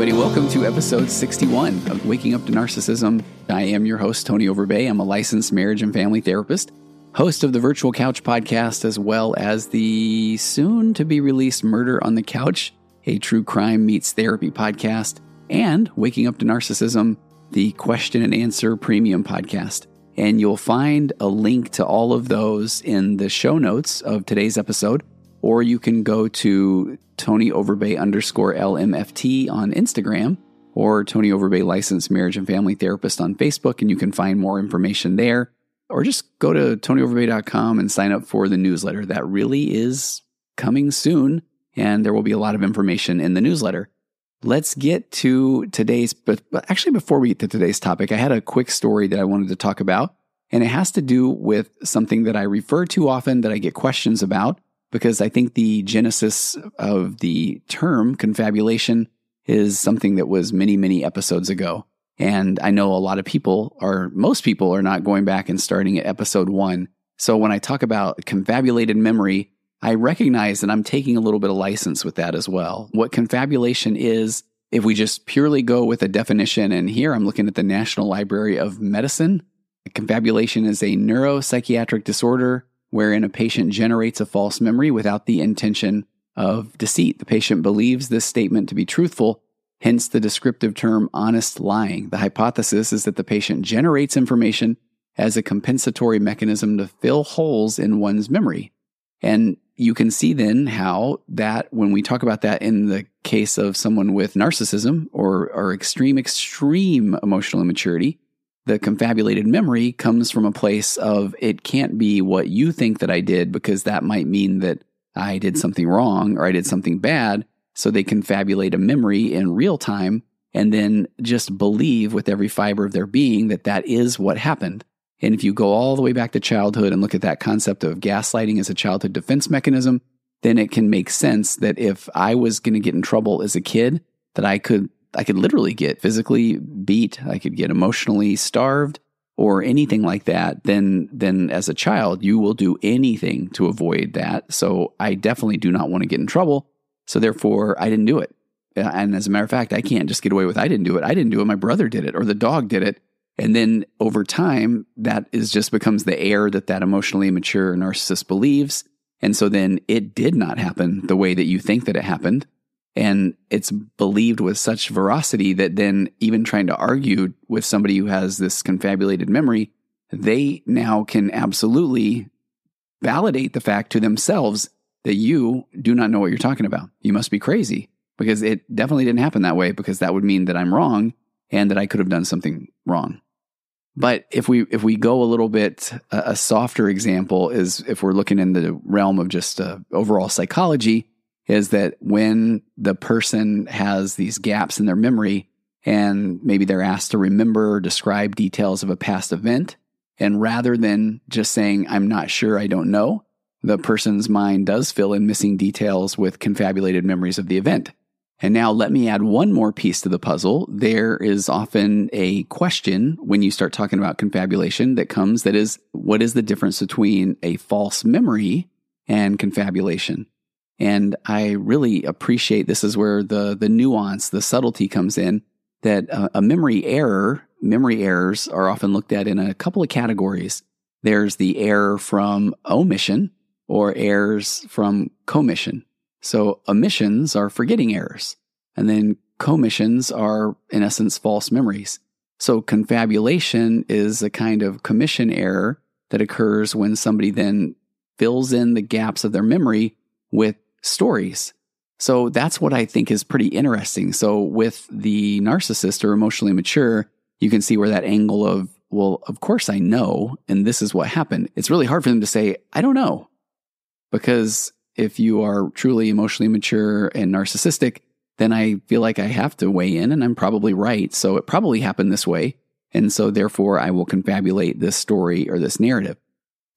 Everybody, welcome to episode 61 of Waking Up to Narcissism. I am your host, Tony Overbay. I'm a licensed marriage and family therapist, host of the Virtual Couch podcast, as well as the soon to be released Murder on the Couch, a true crime meets therapy podcast, and Waking Up to Narcissism, the question and answer premium podcast. And you'll find a link to all of those in the show notes of today's episode, or you can go to Tony Overbay underscore LMFT on Instagram or Tony Overbay licensed marriage and family therapist on Facebook, and you can find more information there. Or just go to tonyoverbay.com and sign up for the newsletter. That really is coming soon, and there will be a lot of information in the newsletter. Let's get to today's, but actually, before we get to today's topic, I had a quick story that I wanted to talk about, and it has to do with something that I refer to often that I get questions about because I think the genesis of the term confabulation is something that was many, many episodes ago. And I know a lot of people, or most people, are not going back and starting at episode one. So when I talk about confabulated memory, I recognize that I'm taking a little bit of license with that as well. What confabulation is, if we just purely go with a definition, and here I'm looking at the National Library of Medicine, confabulation is a neuropsychiatric disorder wherein a patient generates a false memory without the intention of deceit. The patient believes this statement to be truthful, hence the descriptive term honest lying. The hypothesis is that the patient generates information as a compensatory mechanism to fill holes in one's memory. And you can see then how that, when we talk about that in the case of someone with narcissism or, or extreme, extreme emotional immaturity, the confabulated memory comes from a place of it can't be what you think that I did because that might mean that I did something wrong or I did something bad. So they confabulate a memory in real time and then just believe with every fiber of their being that that is what happened. And if you go all the way back to childhood and look at that concept of gaslighting as a childhood defense mechanism, then it can make sense that if I was going to get in trouble as a kid, that I could I could literally get physically beat, I could get emotionally starved or anything like that, then then as a child you will do anything to avoid that. So I definitely do not want to get in trouble. So therefore I didn't do it. Uh, and as a matter of fact, I can't just get away with I didn't do it. I didn't do it. My brother did it or the dog did it. And then over time, that is just becomes the air that that emotionally immature narcissist believes. And so then it did not happen the way that you think that it happened. And it's believed with such veracity that then even trying to argue with somebody who has this confabulated memory, they now can absolutely validate the fact to themselves that you do not know what you're talking about. You must be crazy because it definitely didn't happen that way because that would mean that I'm wrong and that I could have done something wrong. But if we if we go a little bit a, softer example is if we're looking in the realm of just uh, overall psychology, is that when the person has these gaps in their memory and maybe they're asked to remember or describe details of a past event, and rather than just saying, I'm not sure, I don't know, the person's mind does fill in missing details with confabulated memories of the event. And now let me add one more piece to the puzzle. There is often a question when you start talking about confabulation that comes that is, what is the difference between a false memory and confabulation? And I really appreciate this is where the, the nuance, the subtlety comes in that uh, a memory error, memory errors are often looked at in a couple of categories. There's the error from omission or errors from commission. So omissions are forgetting errors. And then commissions are, in essence, false memories. So confabulation is a kind of commission error that occurs when somebody then fills in the gaps of their memory with stories. So that's what I think is pretty interesting. So with the narcissist or emotionally mature, you can see where that angle of, well, of course I know, and this is what happened. It's really hard for them to say, I don't know. Because if you are truly emotionally mature and narcissistic, then I feel like I have to weigh in and I'm probably right. So it probably happened this way. And so therefore I will confabulate this story or this narrative.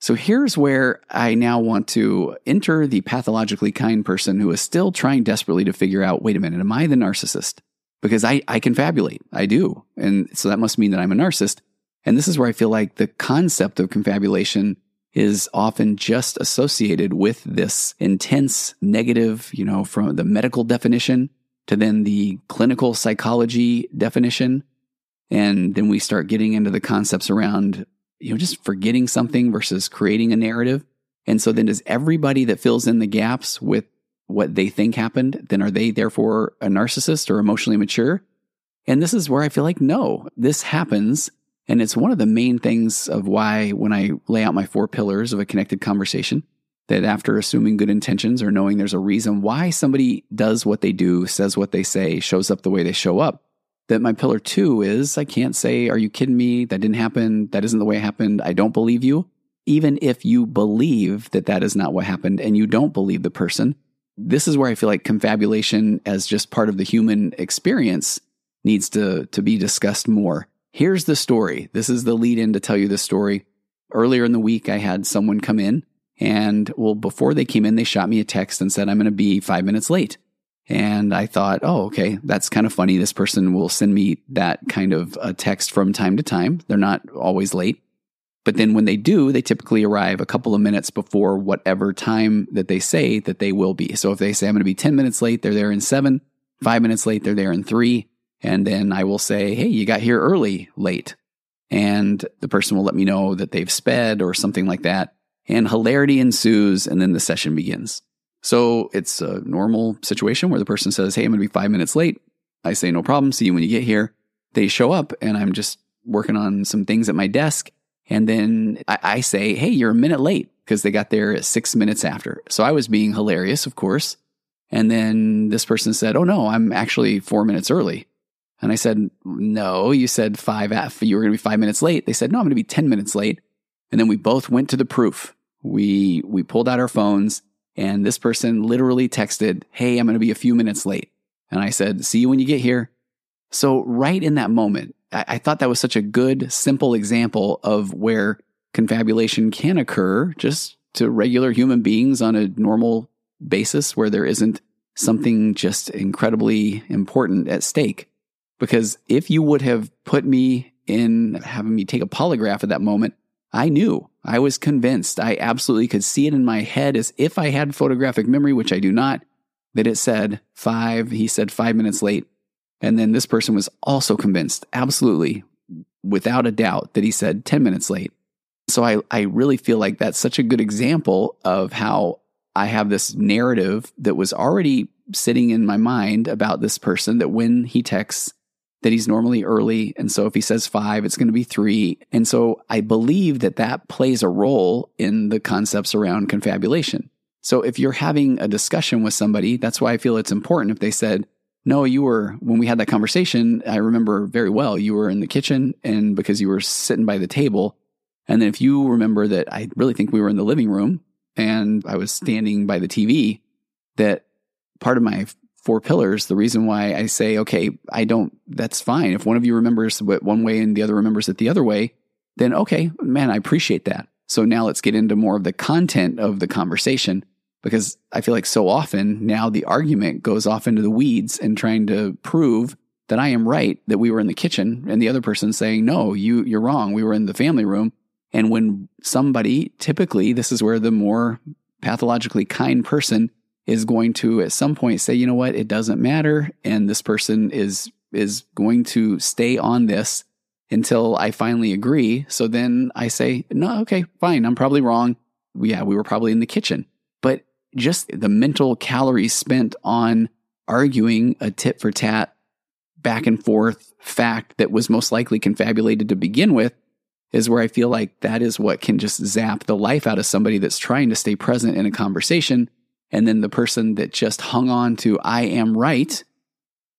So here's where I now want to enter the pathologically kind person who is still trying desperately to figure out wait a minute, am I the narcissist? Because I, I confabulate. I do. And so that must mean that I'm a narcissist. And this is where I feel like the concept of confabulation is often just associated with this intense negative, you know, from the medical definition to then the clinical psychology definition. And then we start getting into the concepts around, you know, just forgetting something versus creating a narrative. And so then does everybody that fills in the gaps with what they think happened, then are they therefore a narcissist or emotionally mature? And this is where I feel like, no, this happens. And it's one of the main things of why when I lay out my four pillars of a connected conversation, that after assuming good intentions or knowing there's a reason why somebody does what they do, says what they say, shows up the way they show up, that my pillar two is I can't say, Are you kidding me? That didn't happen. That isn't the way it happened. I don't believe you. Even if you believe that that is not what happened and you don't believe the person, this is where I feel like confabulation as just part of the human experience needs to, to be discussed more. Here's the story. This is the lead in to tell you the story. Earlier in the week, I had someone come in and well, before they came in, they shot me a text and said, I'm going to be five minutes late. And I thought, oh, okay, that's kind of funny. This person will send me that kind of a text from time to time. They're not always late. But then when they do, they typically arrive a couple of minutes before whatever time that they say that they will be. So if they say, I'm going to be 10 minutes late, they're there in seven. Five minutes late, they're there in three. And then I will say, hey, you got here early, late. And the person will let me know that they've sped or something like that and hilarity ensues, and then the session begins. So it's a normal situation where the person says, Hey, I'm going to be five minutes late. I say, No problem. See you when you get here. They show up, and I'm just working on some things at my desk. And then I, I say, Hey, you're a minute late because they got there six minutes after. So I was being hilarious, of course. And then this person said, Oh, no, I'm actually four minutes early. And I said, No, you said five, you were going to be five minutes late. They said, No, I'm going to be 10 minutes late. And then we both went to the proof. We we pulled out our phones and this person literally texted, "Hey, I'm going to be a few minutes late." And I said, "See you when you get here." So right in that moment, I, I thought that was such a good, simple example of where confabulation can occur just to regular human beings on a normal basis where there isn't something just incredibly important at stake. Because if you would have put me in having me take a polygraph at that moment, I knew. I was convinced. I absolutely could see it in my head as if I had photographic memory, which I do not, that it said five. He said five minutes late. And then this person was also convinced, absolutely, without a doubt, that he said 10 minutes late. So I, I really feel like that's such a good example of how I have this narrative that was already sitting in my mind about this person that when he texts, that he's normally early. And so if he says five, it's going to be three. And so I believe that that plays a role in the concepts around confabulation. So if you're having a discussion with somebody, that's why I feel it's important if they said, no, you were, when we had that conversation, I remember very well, you were in the kitchen and because you were sitting by the table. And then if you remember that I really think we were in the living room and I was standing by the TV, that part of my four pillars, the reason why I say, okay, I don't, that's fine. If one of you remembers it one way and the other remembers it the other way, then okay, man, I appreciate that. So now let's get into more of the content of the conversation because I feel like so often now the argument goes off into the weeds and trying to prove that I am right, that we were in the kitchen and the other person saying, no, you, you're wrong. We were in the family room. And when somebody, typically, this is where the more pathologically kind person is going to at some point say, you know what, it doesn't matter. And this person is, is going to stay on this until I finally agree. So then I say, no, okay, fine. I'm probably wrong. Yeah, we were probably in the kitchen. But just the mental calories spent on arguing a tit for tat back and forth fact that was most likely confabulated to begin with is where I feel like that is what can just zap the life out of somebody that's trying to stay present in a conversation. And then the person that just hung on to, I am right,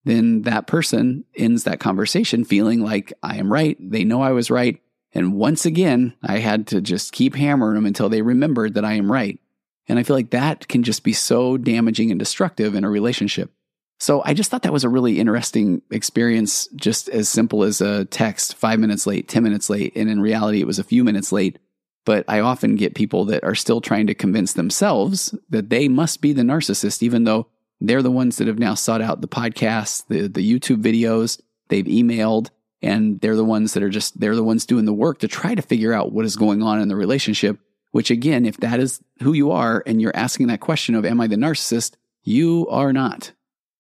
then that person ends that conversation feeling like I am right. They know I was right. And once again, I had to just keep hammering them until they remembered that I am right. And I feel like that can just be so damaging and destructive in a relationship. So I just thought that was a really interesting experience, just as simple as a text five minutes late, 10 minutes late. And in reality, it was a few minutes late. But I often get people that are still trying to convince themselves that they must be the narcissist, even though they're the ones that have now sought out the podcasts, the, the YouTube videos, they've emailed, and they're the ones that are just, they're the ones doing the work to try to figure out what is going on in the relationship. Which again, if that is who you are and you're asking that question of, am I the narcissist? You are not.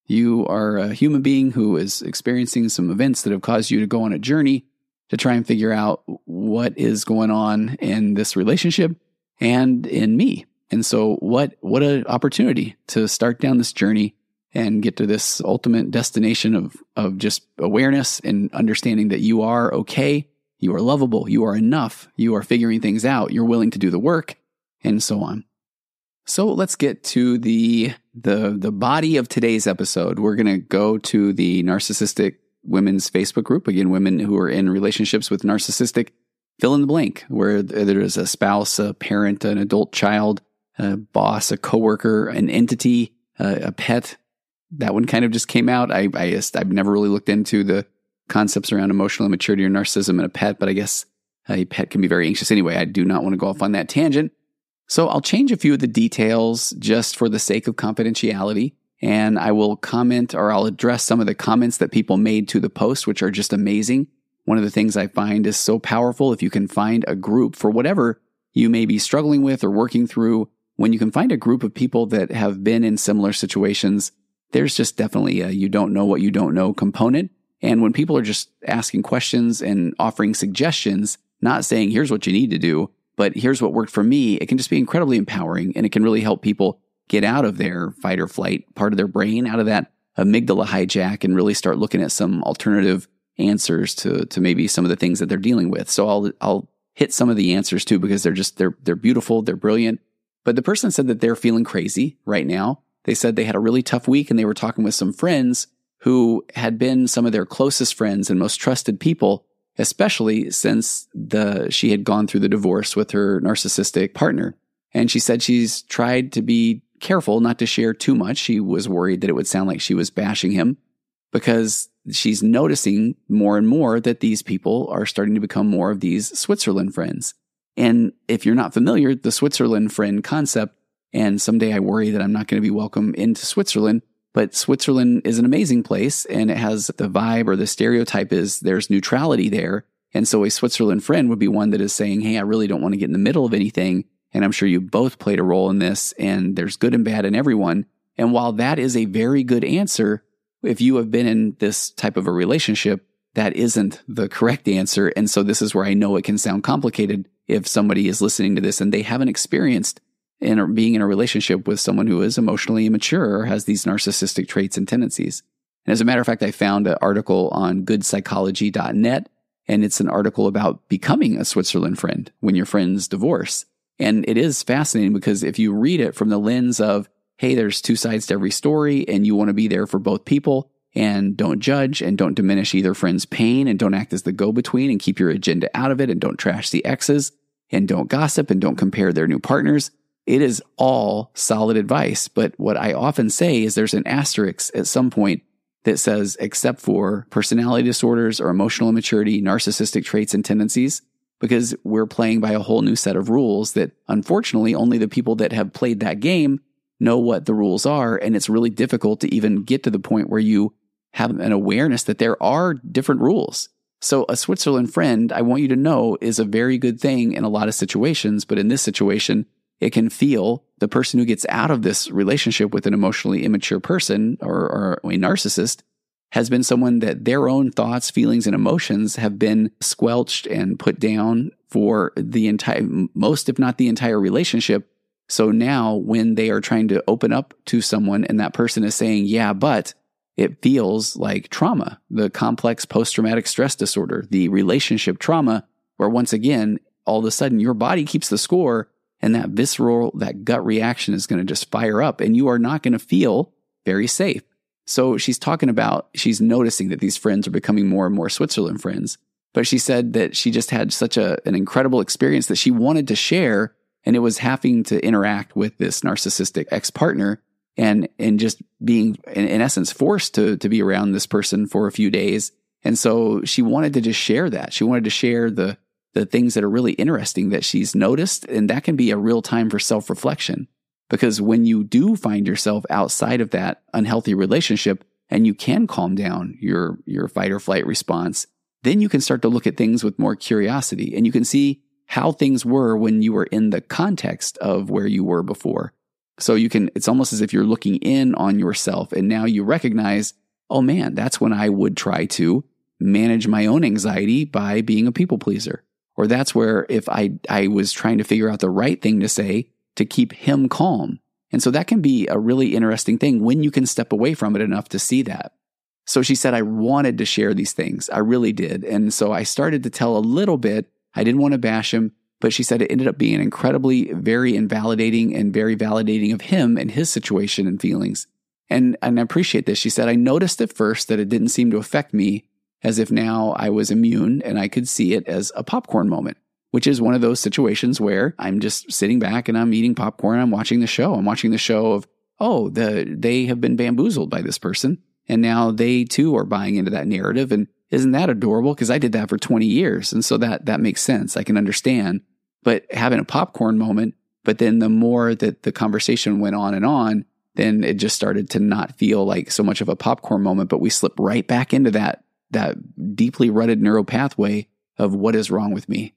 You are a human being who is experiencing some events that have caused you to go on a journey to try and figure out what is going on in this relationship and in me. And so what what an opportunity to start down this journey and get to this ultimate destination of of just awareness and understanding that you are okay, you are lovable, you are enough, you are figuring things out, you're willing to do the work, and so on. So let's get to the the the body of today's episode. We're going to go to the narcissistic women's Facebook group again, women who are in relationships with narcissistic fill in the blank, where there is a spouse, a parent, an adult child, a boss, a coworker, an entity, a pet. That one kind of just came out. I, I just, I've never really looked into the concepts around emotional immaturity or narcissism in a pet, but I guess a pet can be very anxious anyway. I do not want to go off on that tangent. So I'll change a few of the details just for the sake of confidentiality. And I will comment or I'll address some of the comments that people made to the post, which are just amazing. One of the things I find is so powerful if you can find a group for whatever you may be struggling with or working through. When you can find a group of people that have been in similar situations, there's just definitely a you don't know what you don't know component. And when people are just asking questions and offering suggestions, not saying, here's what you need to do, but here's what worked for me. It can just be incredibly empowering and it can really help people get out of their fight or flight part of their brain, out of that amygdala hijack and really start looking at some alternative answers to, to maybe some of the things that they're dealing with. So I'll, I'll hit some of the answers too, because they're just, they're, they're beautiful. They're brilliant. But the person said that they're feeling crazy right now. They said they had a really tough week and they were talking with some friends who had been some of their closest friends and most trusted people especially since the she had gone through the divorce with her narcissistic partner. And she said she's tried to be careful not to share too much. She was worried that it would sound like she was bashing him because she's noticing more and more that these people are starting to become more of these Switzerland friends. And if you're not familiar, the Switzerland friend concept, and someday I worry that I'm not going to be welcome into Switzerland, but Switzerland is an amazing place and it has the vibe or the stereotype is there's neutrality there. And so a Switzerland friend would be one that is saying, Hey, I really don't want to get in the middle of anything. And I'm sure you both played a role in this and there's good and bad in everyone. And while that is a very good answer, if you have been in this type of a relationship, that isn't the correct answer. And so this is where I know it can sound complicated if somebody is listening to this and they haven't experienced in being in a relationship with someone who is emotionally immature or has these narcissistic traits and tendencies. And as a matter of fact, I found an article on goodpsychology.net, and it's an article about becoming a Switzerland friend when your friends divorce. And it is fascinating because if you read it from the lens of, hey, there's two sides to every story, and you want to be there for both people, and don't judge and don't diminish either friend's pain, and don't act as the go between and keep your agenda out of it, and don't trash the exes, and don't gossip and don't compare their new partners it is all solid advice. But what I often say is there's an asterisk at some point that says, except for personality disorders or emotional immaturity, narcissistic traits and tendencies, because we're playing by a whole new set of rules that unfortunately only the people that have played that game know what the rules are. And it's really difficult to even get to the point where you have an awareness that there are different rules. So a Switzerland friend, I want you to know, is a very good thing in a lot of situations. But in this situation, it can feel the person who gets out of this relationship with an emotionally immature person or, or a narcissist has been someone that their own thoughts, feelings, and emotions have been squelched and put down for the entire, most, if not the entire relationship. So now when they are trying to open up to someone and that person is saying, yeah, but it feels like trauma, the complex post traumatic stress disorder, the relationship trauma, where once again, all of a sudden your body keeps the score and that visceral, that gut reaction is going to just fire up and you are not going to feel very safe. So she's talking about, she's noticing that these friends are becoming more and more Switzerland friends. But she said that she just had such a, an incredible experience that she wanted to share. And it was having to interact with this narcissistic ex partner and, and just being, in, in essence, forced to, to be around this person for a few days. And so she wanted to just share that. She wanted to share the, the things that are really interesting that she's noticed. And that can be a real time for self reflection. Because when you do find yourself outside of that unhealthy relationship and you can calm down your, your fight or flight response, then you can start to look at things with more curiosity and you can see how things were when you were in the context of where you were before. So you can, it's almost as if you're looking in on yourself and now you recognize, oh man, that's when I would try to manage my own anxiety by being a people pleaser. Or that's where if I, I was trying to figure out the right thing to say, to keep him calm. And so that can be a really interesting thing when you can step away from it enough to see that. So she said, I wanted to share these things. I really did. And so I started to tell a little bit. I didn't want to bash him, but she said it ended up being incredibly, very invalidating and very validating of him and his situation and feelings. And, and I appreciate this. She said, I noticed at first that it didn't seem to affect me as if now I was immune and I could see it as a popcorn moment which is one of those situations where I'm just sitting back and I'm eating popcorn. I'm watching the show. I'm watching the show of, oh, the, they have been bamboozled by this person. And now they too are buying into that narrative. And isn't that adorable? Because I did that for 20 years. And so that, that makes sense. I can understand. But having a popcorn moment, but then the more that the conversation went on and on, then it just started to not feel like so much of a popcorn moment, but we slip right back into that, that deeply rutted neural pathway of what is wrong with me.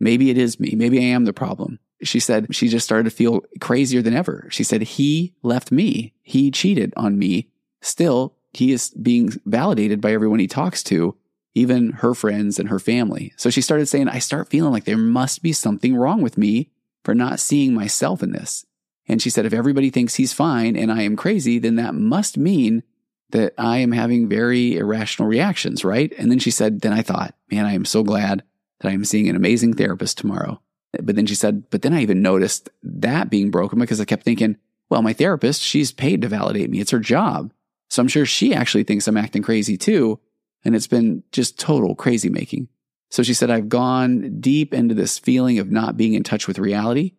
Maybe it is me. Maybe I am the problem. She said she just started to feel crazier than ever. She said, he left me. He cheated on me. Still, he is being validated by everyone he talks to, even her friends and her family. So she started saying, I start feeling like there must be something wrong with me for not seeing myself in this. And she said, if everybody thinks he's fine and I am crazy, then that must mean that I am having very irrational reactions, right? And then she said, then I thought, man, I am so glad that I am seeing an amazing therapist tomorrow. But then she said, but then I even noticed that being broken because I kept thinking, well, my therapist, she's paid to validate me. It's her job. So I'm sure she actually thinks I'm acting crazy too. And it's been just total crazy making. So she said, I've gone deep into this feeling of not being in touch with reality.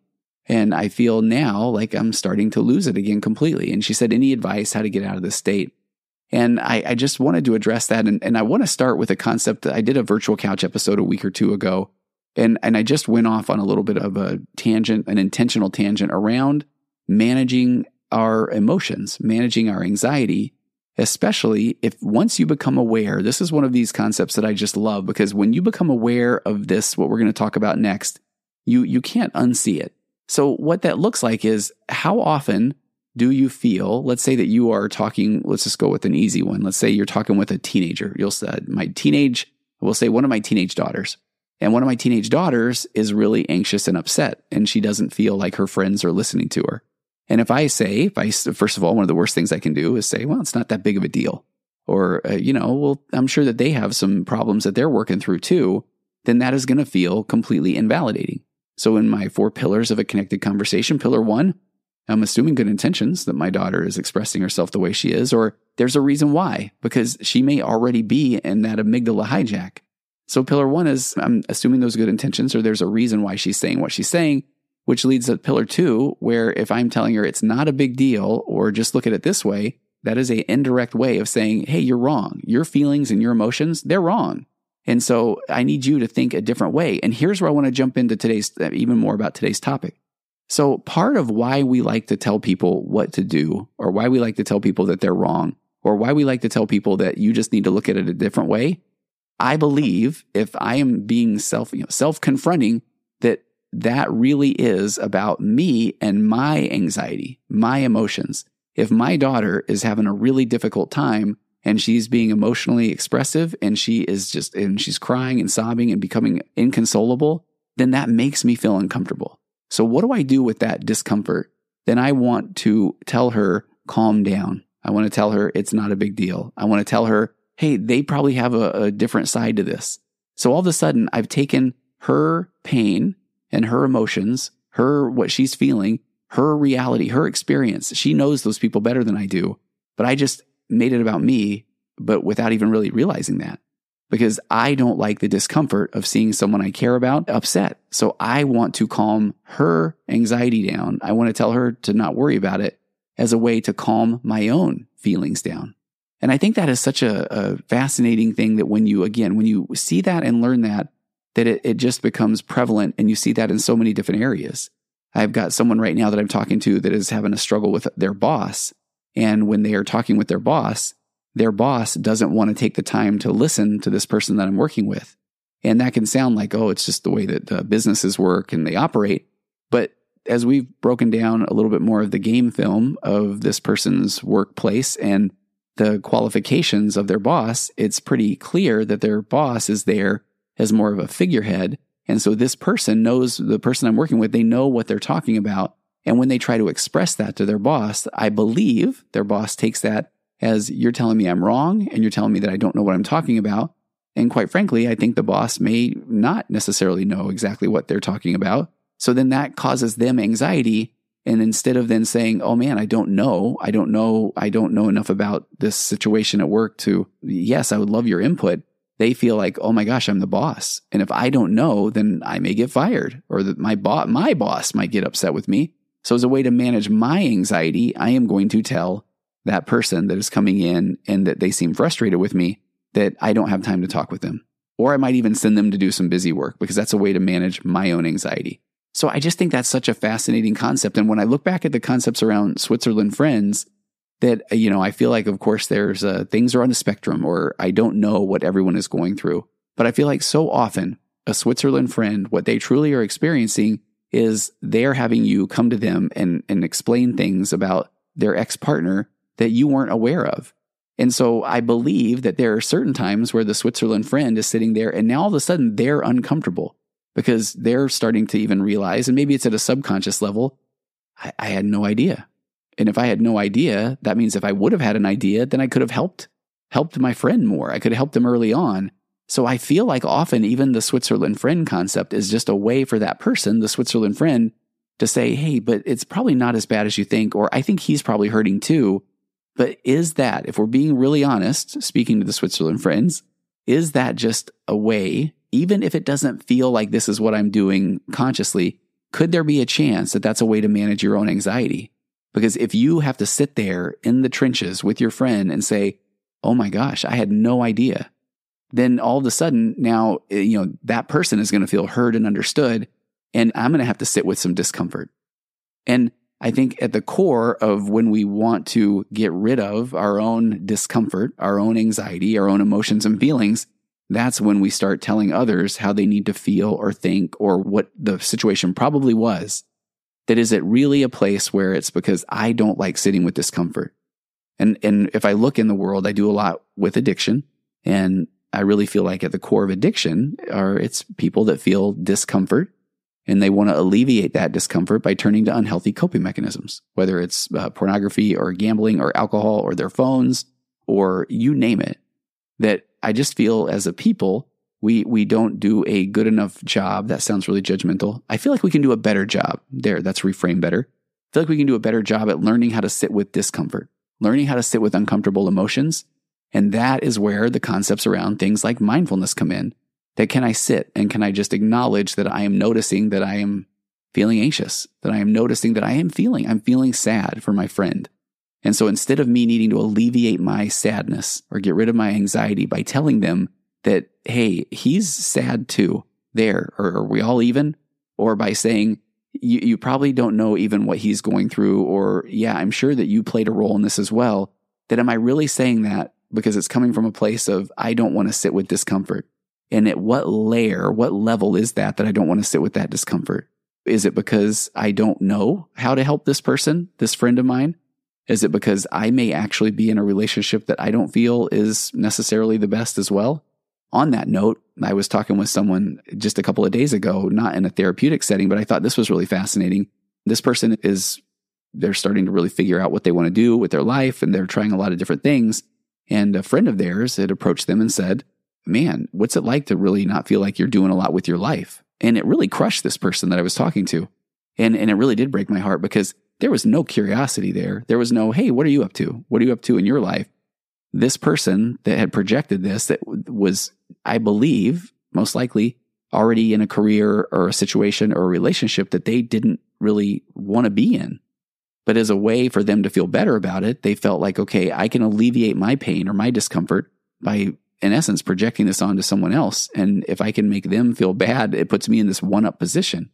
And I feel now like I'm starting to lose it again completely. And she said, any advice how to get out of this state? And I, I just wanted to address that. And, and I want to start with a concept that I did a virtual couch episode a week or two ago. And, and I just went off on a little bit of a tangent, an intentional tangent around managing our emotions, managing our anxiety, especially if once you become aware, this is one of these concepts that I just love because when you become aware of this, what we're going to talk about next, you, you can't unsee it. So what that looks like is how often do you feel, let's say that you are talking, let's just go with an easy one. Let's say you're talking with a teenager. You'll say, my teenage, we'll say one of my teenage daughters. And one of my teenage daughters is really anxious and upset, and she doesn't feel like her friends are listening to her. And if I say, if I, first of all, one of the worst things I can do is say, well, it's not that big of a deal. Or, uh, you know, well, I'm sure that they have some problems that they're working through too. Then that is going to feel completely invalidating. So in my four pillars of a connected conversation, pillar one, I'm assuming good intentions that my daughter is expressing herself the way she is, or there's a reason why, because she may already be in that amygdala hijack. So, pillar one is I'm assuming those good intentions, or there's a reason why she's saying what she's saying, which leads to pillar two, where if I'm telling her it's not a big deal, or just look at it this way, that is a indirect way of saying, hey, you're wrong. Your feelings and your emotions, they're wrong. And so I need you to think a different way. And here's where I want to jump into today's, uh, even more about today's topic. So, part of why we like to tell people what to do, or why we like to tell people that they're wrong, or why we like to tell people that you just need to look at it a different way, I believe if I am being self, you know, self confronting, that that really is about me and my anxiety, my emotions. If my daughter is having a really difficult time and she's being emotionally expressive and she is just, and she's crying and sobbing and becoming inconsolable, then that makes me feel uncomfortable. So what do I do with that discomfort? Then I want to tell her, calm down. I want to tell her it's not a big deal. I want to tell her, hey, they probably have a, a different side to this. So all of a sudden I've taken her pain and her emotions, her, what she's feeling, her reality, her experience. She knows those people better than I do, but I just made it about me, but without even really realizing that because I don't like the discomfort of seeing someone I care about upset. So I want to calm her anxiety down. I want to tell her to not worry about it as a way to calm my own feelings down. And I think that is such a, a fascinating thing that when you, again, when you see that and learn that, that it, it just becomes prevalent and you see that in so many different areas. I've got someone right now that I'm talking to that is having a struggle with their boss. And when they are talking with their boss, their boss doesn't want to take the time to listen to this person that I'm working with. And that can sound like, oh, it's just the way that businesses work and they operate. But as we've broken down a little bit more of the game film of this person's workplace and the qualifications of their boss, it's pretty clear that their boss is there as more of a figurehead. And so this person knows the person I'm working with, they know what they're talking about. And when they try to express that to their boss, I believe their boss takes that as you're telling me I'm wrong and you're telling me that I don't know what I'm talking about. And quite frankly, I think the boss may not necessarily know exactly what they're talking about. So then that causes them anxiety. And instead of then saying, Oh man, I don't know, I don't know, I don't know enough about this situation at work to, yes, I would love your input. They feel like, Oh my gosh, I'm the boss. And if I don't know, then I may get fired or that my boss, my boss might get upset with me. So as a way to manage my anxiety, I am going to tell that person that is coming in and that they seem frustrated with me that I don't have time to talk with them. Or I might even send them to do some busy work because that's a way to manage my own anxiety. So I just think that's such a fascinating concept. And when I look back at the concepts around Switzerland friends, that, you know, I feel like, of course, there's uh, things are on the spectrum or I don't know what everyone is going through. But I feel like so often a Switzerland friend, what they truly are experiencing is they're having you come to them and, and explain things about their ex partner that you weren't aware of. And so I believe that there are certain times where the Switzerland friend is sitting there and now all of a sudden they're uncomfortable because they're starting to even realize, and maybe it's at a subconscious level, I, I had no idea. And if I had no idea, that means if I would have had an idea, then I could have helped, helped my friend more. I could have helped them early on. So I feel like often even the Switzerland friend concept is just a way for that person, the Switzerland friend, to say, hey, but it's probably not as bad as you think, or I think he's probably hurting too. But is that, if we're being really honest, speaking to the Switzerland friends, is that just a way, even if it doesn't feel like this is what I'm doing consciously, could there be a chance that that's a way to manage your own anxiety? Because if you have to sit there in the trenches with your friend and say, Oh my gosh, I had no idea. Then all of a sudden now, eh, you know, that person is going to feel heard and understood. And I'm going to have to sit with some discomfort. And I think at the core of when we want to get rid of our own discomfort, our own anxiety, our own emotions and feelings, that's when we start telling others how they need to feel or think or what the situation probably was. That is it really a place where it's because I don't like sitting with discomfort. And, and if I look in the world, I do a lot with addiction. And I really feel like at the core of addiction are it's people that feel discomfort and they want to alleviate that discomfort by turning to unhealthy coping mechanisms, whether it's uh, pornography or gambling or alcohol or their phones or you name it. That I just feel as a people, we, we don't do a good enough job. That sounds really judgmental. I feel like we can do a better job there. That's reframe better. I feel like we can do a better job at learning how to sit with discomfort, learning how to sit with uncomfortable emotions. And that is where the concepts around things like mindfulness come in that can I sit and can I just acknowledge that I am noticing that I am feeling anxious, that I am noticing that I am feeling, I'm feeling sad for my friend. And so instead of me needing to alleviate my sadness or get rid of my anxiety by telling them that, hey, he's sad too, there, or are we all even? Or by saying, you, you probably don't know even what he's going through, or yeah, I'm sure that you played a role in this as well. That am I really saying that because it's coming from a place of, I don't want to sit with discomfort? And at what layer, what level is that that I don't want to sit with that discomfort? Is it because I don't know how to help this person, this friend of mine? Is it because I may actually be in a relationship that I don't feel is necessarily the best as well? On that note, I was talking with someone just a couple of days ago, not in a therapeutic setting, but I thought this was really fascinating. This person is, they're starting to really figure out what they want to do with their life and they're trying a lot of different things. And a friend of theirs had approached them and said, Man, what's it like to really not feel like you're doing a lot with your life? And it really crushed this person that I was talking to. And, and it really did break my heart because there was no curiosity there. There was no, hey, what are you up to? What are you up to in your life? This person that had projected this, that was, I believe, most likely already in a career or a situation or a relationship that they didn't really want to be in. But as a way for them to feel better about it, they felt like, okay, I can alleviate my pain or my discomfort by, in essence, projecting this onto someone else. And if I can make them feel bad, it puts me in this one up position.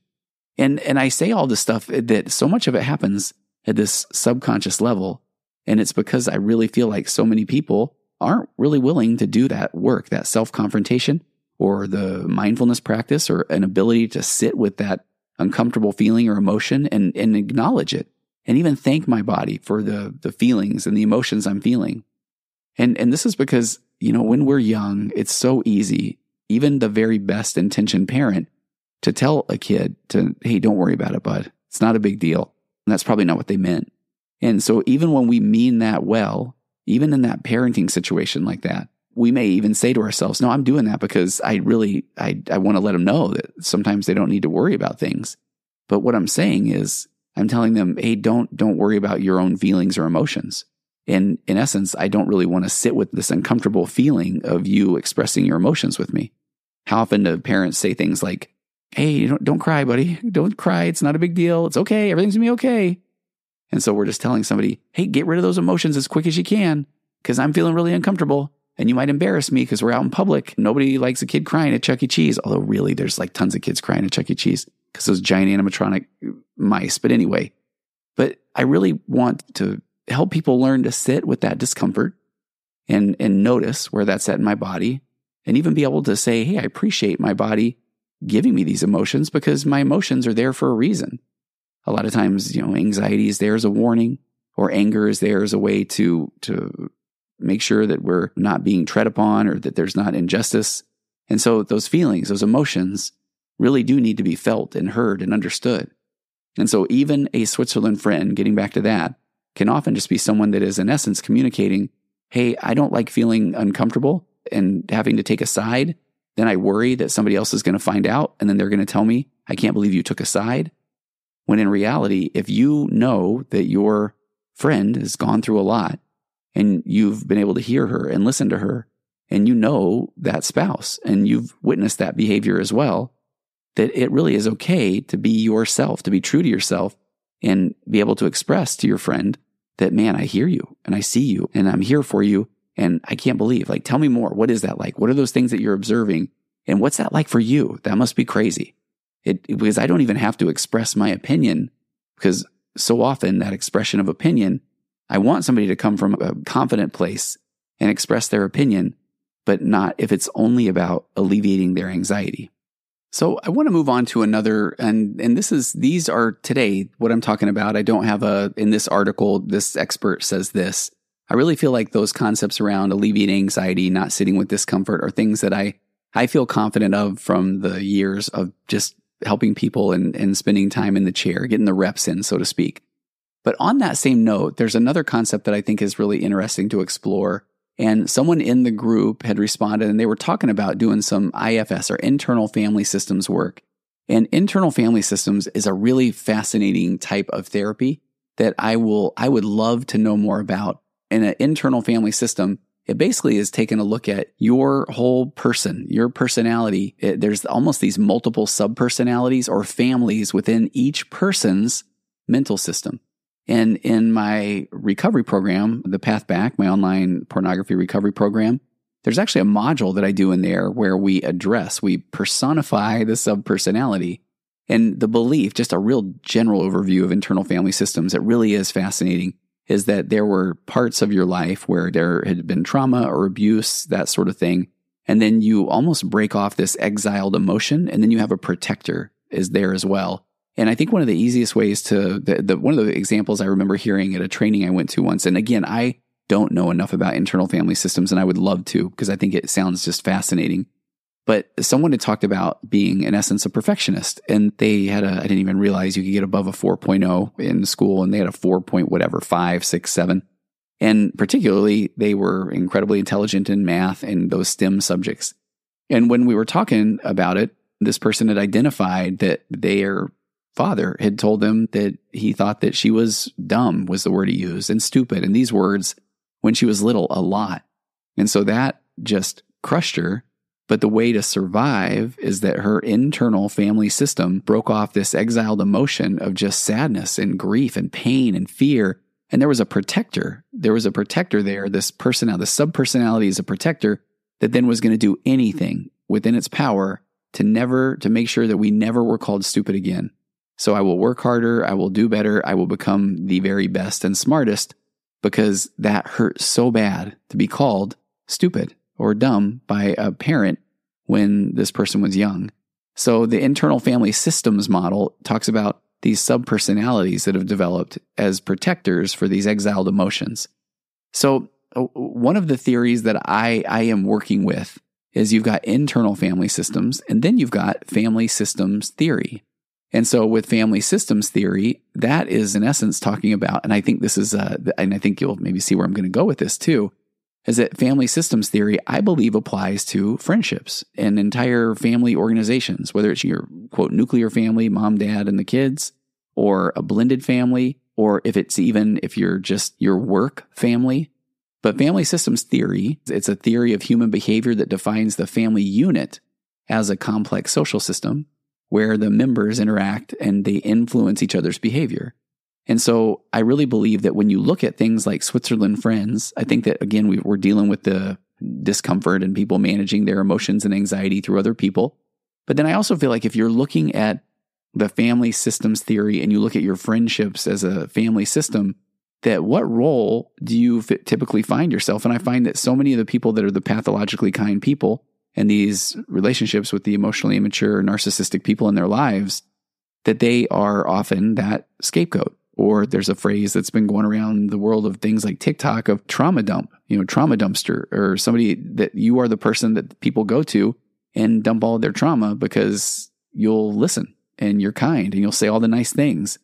And, and I say all this stuff that so much of it happens at this subconscious level. And it's because I really feel like so many people aren't really willing to do that work, that self confrontation or the mindfulness practice or an ability to sit with that uncomfortable feeling or emotion and, and acknowledge it and even thank my body for the, the feelings and the emotions I'm feeling. And, and this is because, you know, when we're young, it's so easy, even the very best intentioned parent to tell a kid to, hey, don't worry about it, bud. It's not a big deal. And that's probably not what they meant. And so even when we mean that well, even in that parenting situation like that, we may even say to ourselves, no, I'm doing that because I really, I, I want to let them know that sometimes they don't need to worry about things. But what I'm saying is I'm telling them, hey, don't, don't worry about your own feelings or emotions. And in essence, I don't really want to sit with this uncomfortable feeling of you expressing your emotions with me. How often do parents say things like, hey, don't, don't cry, buddy. Don't cry. It's not a big deal. It's okay. Everything's gonna be okay. And so we're just telling somebody, hey, get rid of those emotions as quick as you can because I'm feeling really uncomfortable and you might embarrass me because we're out in public. Nobody likes a kid crying at Chuck E. Cheese. Although, really, there's like tons of kids crying at Chuck E. Cheese because those giant animatronic mice. But anyway, but I really want to help people learn to sit with that discomfort and, and notice where that's at in my body and even be able to say, hey, I appreciate my body giving me these emotions because my emotions are there for a reason. A lot of times, you know, anxiety is there as a warning or anger is there as a way to, to make sure that we're not being tread upon or that there's not injustice. And so those feelings, those emotions really do need to be felt and heard and understood. And so even a Switzerland friend, getting back to that, can often just be someone that is in essence communicating, Hey, I don't like feeling uncomfortable and having to take a side then I worry that somebody else is going to find out and then they're going to tell me, I can't believe you took a side. When in reality, if you know that your friend has gone through a lot and you've been able to hear her and listen to her, and you know that spouse and you've witnessed that behavior as well, that it really is okay to be yourself, to be true to yourself and be able to express to your friend that, man, I hear you and I see you and I'm here for you and I can't believe, like, tell me more. What is that like? What are those things that you're observing? And what's that like for you? That must be crazy. It, because I don't even have to express my opinion because so often that expression of opinion, I want somebody to come from a confident place and express their opinion, but not if it's only about alleviating their anxiety. So I want to move on to another, and and this is these are today what I'm talking about. I don't have a in this article. This expert says this. I really feel like those concepts around alleviating anxiety, not sitting with discomfort are things that I, I feel confident of from the years of just helping people and, and spending time in the chair, getting the reps in, so to speak. But on that same note, there's another concept that I think is really interesting to explore. And someone in the group had responded and they were talking about doing some IFS or internal family systems work. And internal family systems is a really fascinating type of therapy that I will, I would love to know more about in an internal family system, it basically is taking a look at your whole person, your personality. It, there's almost these multiple sub personalities or families within each person's mental system. And in my recovery program, the Path Back, my online pornography recovery program, there's actually a module that I do in there where we address, we personify the sub personality and the belief, just a real general overview of internal family systems. It really is fascinating is that there were parts of your life where there had been trauma or abuse, that sort of thing. And then you almost break off this exiled emotion, and then you have a protector is there as well. And I think one of the easiest ways to the, the one of the examples I remember hearing at a training I went to once, and again, I don't know enough about internal family systems, and I would love to because I think it sounds just fascinating. But someone had talked about being, in essence, a perfectionist, and they had a, I didn't even realize you could get above a 4.0 in school, and they had a 4 point whatever, five, six, seven. And particularly, they were incredibly intelligent in math and those STEM subjects. And when we were talking about it, this person had identified that their father had told them that he thought that she was dumb, was the word he used, and stupid. And these words, when she was little, a lot. And so that just crushed her. But the way to survive is that her internal family system broke off this exiled emotion of just sadness and grief and pain and fear. And there was a protector. There was a protector there. This personality, the subpersonality is a protector that then was going to do anything within its power to never, to make sure that we never were called stupid again. So I will work harder. I will do better. I will become the very best and smartest because that hurt so bad to be called stupid or dumb by a parent when this person was young. So the internal family systems model talks about these subpersonalities that have developed as protectors for these exiled emotions. So uh, one of the theories that I, I am working with is you've got internal family systems and then you've got family systems theory. And so with family systems theory, that is in essence talking about, and I think this is, uh, and I think you'll maybe see where I'm going to go with this too, is that family systems theory, I believe applies to friendships and entire family organizations, whether it's your quote nuclear family, mom, dad, and the kids, or a blended family, or if it's even if you're just your work family. But family systems theory, it's a theory of human behavior that defines the family unit as a complex social system where the members interact and they influence each other's behavior. And so I really believe that when you look at things like Switzerland Friends, I think that again, we, are dealing with the discomfort and people managing their emotions and anxiety through other people. But then I also feel like if you're looking at the family systems theory and you look at your friendships as a family system, that what role do you typically find yourself? And I find that so many of the people that are the pathologically kind people and these relationships with the emotionally immature, narcissistic people in their lives, that they are often that scapegoat. Or there's a phrase that's been going around the world of things like TikTok of trauma dump, you know, trauma dumpster, or somebody that you are the person that people go to and dump all their trauma because you'll listen and you're kind and you'll say all the nice things.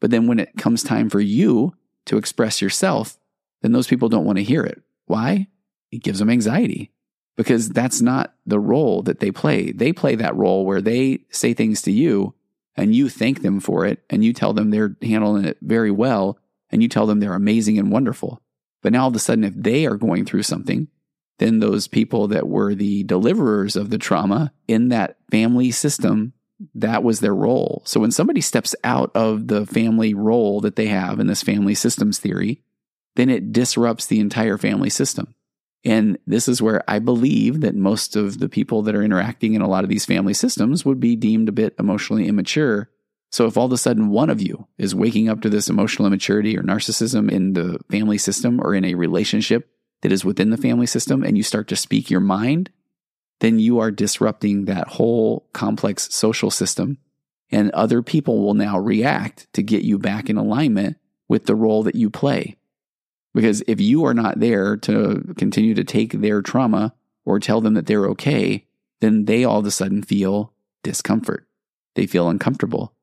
But then when it comes time for you to express yourself, then those people don't want to hear it. Why? It gives them anxiety because that's not the role that they play. They play that role where they say things to you and you thank them for it and you tell them they're handling it very well and you tell them they're amazing and wonderful. But now all of a sudden, if they are going through something, then those people that were the deliverers of the trauma in that family system, that was their role. So when somebody steps out of the family role that they have in this family systems theory, then it disrupts the entire family system. And this is where I believe that most of the people that are interacting in a lot of these family systems would be deemed a bit emotionally immature. So if all of a sudden one of you is waking up to this emotional immaturity or narcissism in the family system or in a relationship that is within the family system and you start to speak your mind, then you are disrupting that whole complex social system. And other people will now react to get you back in alignment with the role that you play. Because if you are not there to continue to take their trauma or tell them that they're okay, then they all of a sudden feel discomfort. They feel uncomfortable.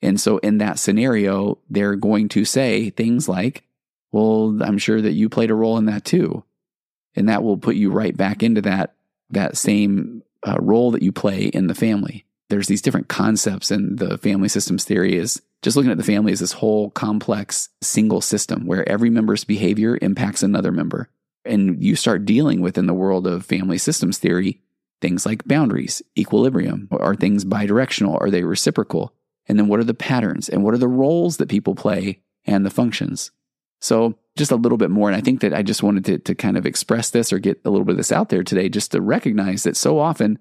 And so in that scenario, they're going to say things like, well, I'm sure that you played a role in that too. And that will put you right back into that, that same uh, role that you play in the family. There's these different concepts in the family systems theory is just looking at the family as this whole complex single system where every member's behavior impacts another member. And you start dealing with in the world of family systems theory things like boundaries, equilibrium. Are things bidirectional? Are they reciprocal? And then what are the patterns and what are the roles that people play and the functions? So just a little bit more. And I think that I just wanted to, to kind of express this or get a little bit of this out there today, just to recognize that so often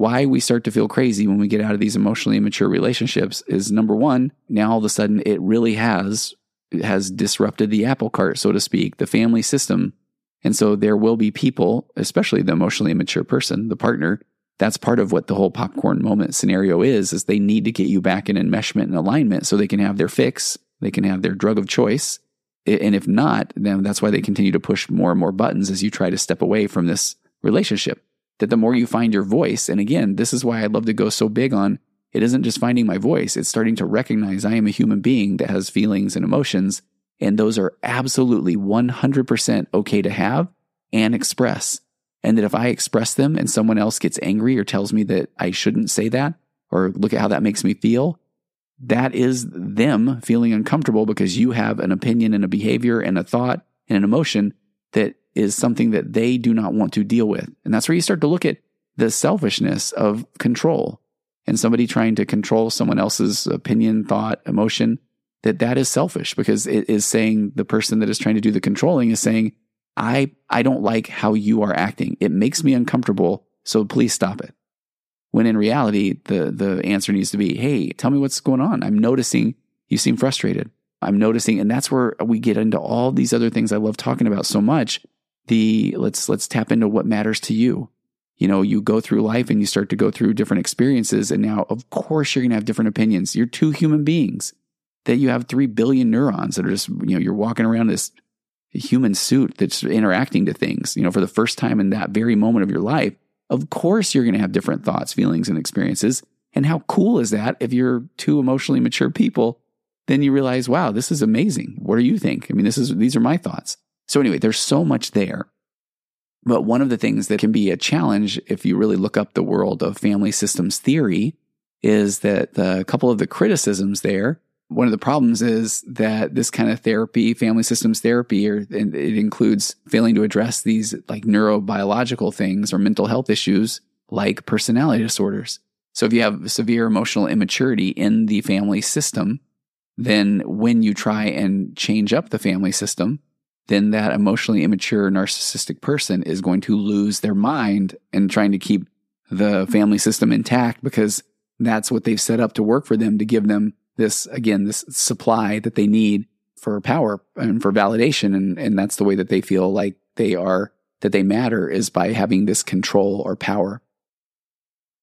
why we start to feel crazy when we get out of these emotionally immature relationships is number one, now all of a sudden it really has it has disrupted the apple cart, so to speak, the family system. And so there will be people, especially the emotionally immature person, the partner, that's part of what the whole popcorn moment scenario is is they need to get you back in enmeshment and alignment so they can have their fix they can have their drug of choice and if not then that's why they continue to push more and more buttons as you try to step away from this relationship that the more you find your voice and again this is why i love to go so big on it isn't just finding my voice it's starting to recognize i am a human being that has feelings and emotions and those are absolutely 100% okay to have and express. And that if I express them and someone else gets angry or tells me that I shouldn't say that, or look at how that makes me feel, that is them feeling uncomfortable because you have an opinion and a behavior and a thought and an emotion that is something that they do not want to deal with. And that's where you start to look at the selfishness of control and somebody trying to control someone else's opinion, thought, emotion, that that is selfish because it is saying the person that is trying to do the controlling is saying, I, I don't like how you are acting. It makes me uncomfortable. So please stop it. When in reality, the, the answer needs to be, Hey, tell me what's going on. I'm noticing you seem frustrated. I'm noticing. And that's where we get into all these other things I love talking about so much. The let's, let's tap into what matters to you. You know, you go through life and you start to go through different experiences. And now, of course, you're going to have different opinions. You're two human beings that you have 3 billion neurons that are just, you know, you're walking around this human suit that's interacting to things, you know, for the first time in that very moment of your life, of course you're going to have different thoughts, feelings, and experiences. And how cool is that if you're two emotionally mature people? Then you realize, wow, this is amazing. What do you think? I mean, this is these are my thoughts. So anyway, there's so much there. But one of the things that can be a challenge if you really look up the world of family systems theory is that a couple of the criticisms there one of the problems is that this kind of therapy, family systems therapy, or it includes failing to address these like neurobiological things or mental health issues like personality disorders. So if you have severe emotional immaturity in the family system, then when you try and change up the family system, then that emotionally immature narcissistic person is going to lose their mind and trying to keep the family system intact because that's what they've set up to work for them to give them this again this supply that they need for power and for validation. And and that's the way that they feel like they are that they matter is by having this control or power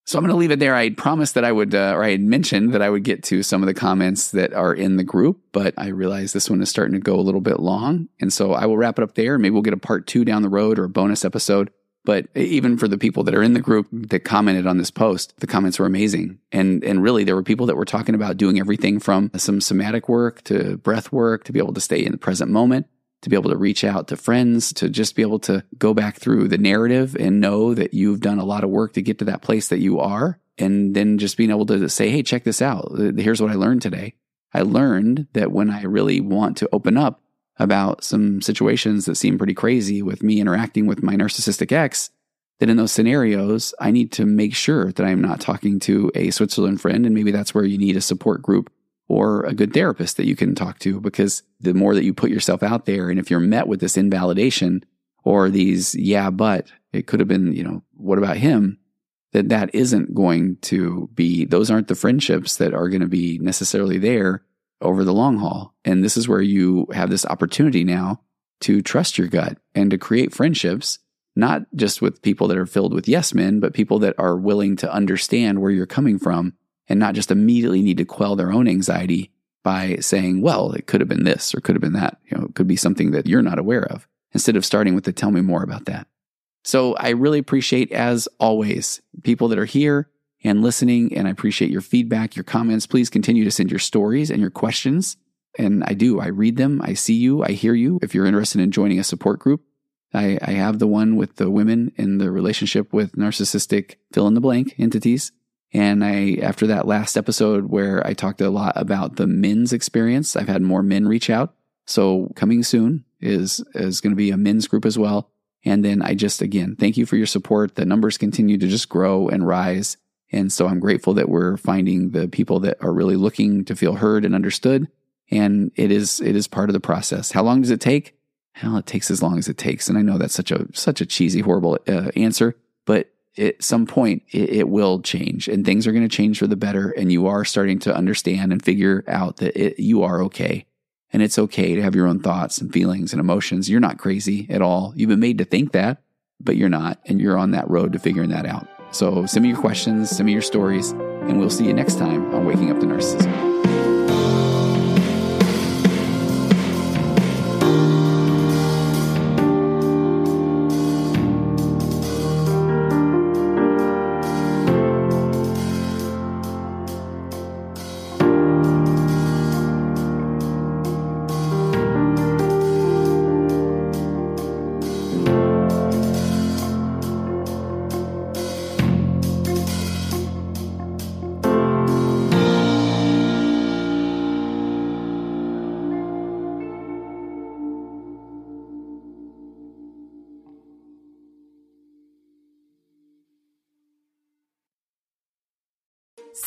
so i'm going to leave it there. I had promised that i would uh, or i had mentioned that i would get to some of the comments that are in the group but i realize this one is starting to go a little bit long. And so i will wrap it up there. Maybe we'll get a part two down the road or a bonus episode. But even for the people that are in the group that commented on this post, the comments were amazing. And, and really, there were people that were talking about doing everything from some somatic work to breath work to be able to stay in the present moment, to be able to reach out to friends, to just be able to go back through the narrative and know that you've done a lot of work to get to that place that you are. And then just being able to say, Hey, check this out. Here's what I learned today. I learned that when I really want to open up, about some situations that seem pretty crazy with me interacting with my narcissistic ex, that in those scenarios, I need to make sure that I'm not talking to a Switzerland friend. And maybe that's where you need a support group or a good therapist that you can talk to because the more that you put yourself out there, and if you're met with this invalidation or these, yeah, but it could have been, you know, what about him? That that isn't going to be, those aren't the friendships that are going to be necessarily there over the long haul. And this is where you have this opportunity now to trust your gut and to create friendships, not just with people that are filled with yes men, but people that are willing to understand where you're coming from and not just immediately need to quell their own anxiety by saying, well, it could have been this or could have been that. You know, it could be something that you're not aware of instead of starting with the tell me more about that. So I really appreciate, as always, people that are here and listening. And I appreciate your feedback, your comments. Please continue to send your stories and your questions. And I do, I read them, I see you, I hear you. If you're interested in joining a support group, I, I have the one with the women in the relationship with narcissistic fill in the blank entities. And I, after that last episode where I talked a lot about the men's experience, I've had more men reach out. So coming soon is, is going to be a men's group as well. And then I just, again, thank you for your support. The numbers continue to just grow and rise. And so I'm grateful that we're finding the people that are really looking to feel heard and understood. And it is, it is part of the process. How long does it take? Hell, it takes as long as it takes. And I know that's such a, such a cheesy, horrible uh, answer, but at some point it, it, will change and things are going to change for the better. And you are starting to understand and figure out that it, you are okay. And it's okay to have your own thoughts and feelings and emotions. You're not crazy at all. You've been made to think that, but you're not. And you're on that road to figuring that out. So send me your questions, send me your stories, and we'll see you next time on Waking Up to Narcissism.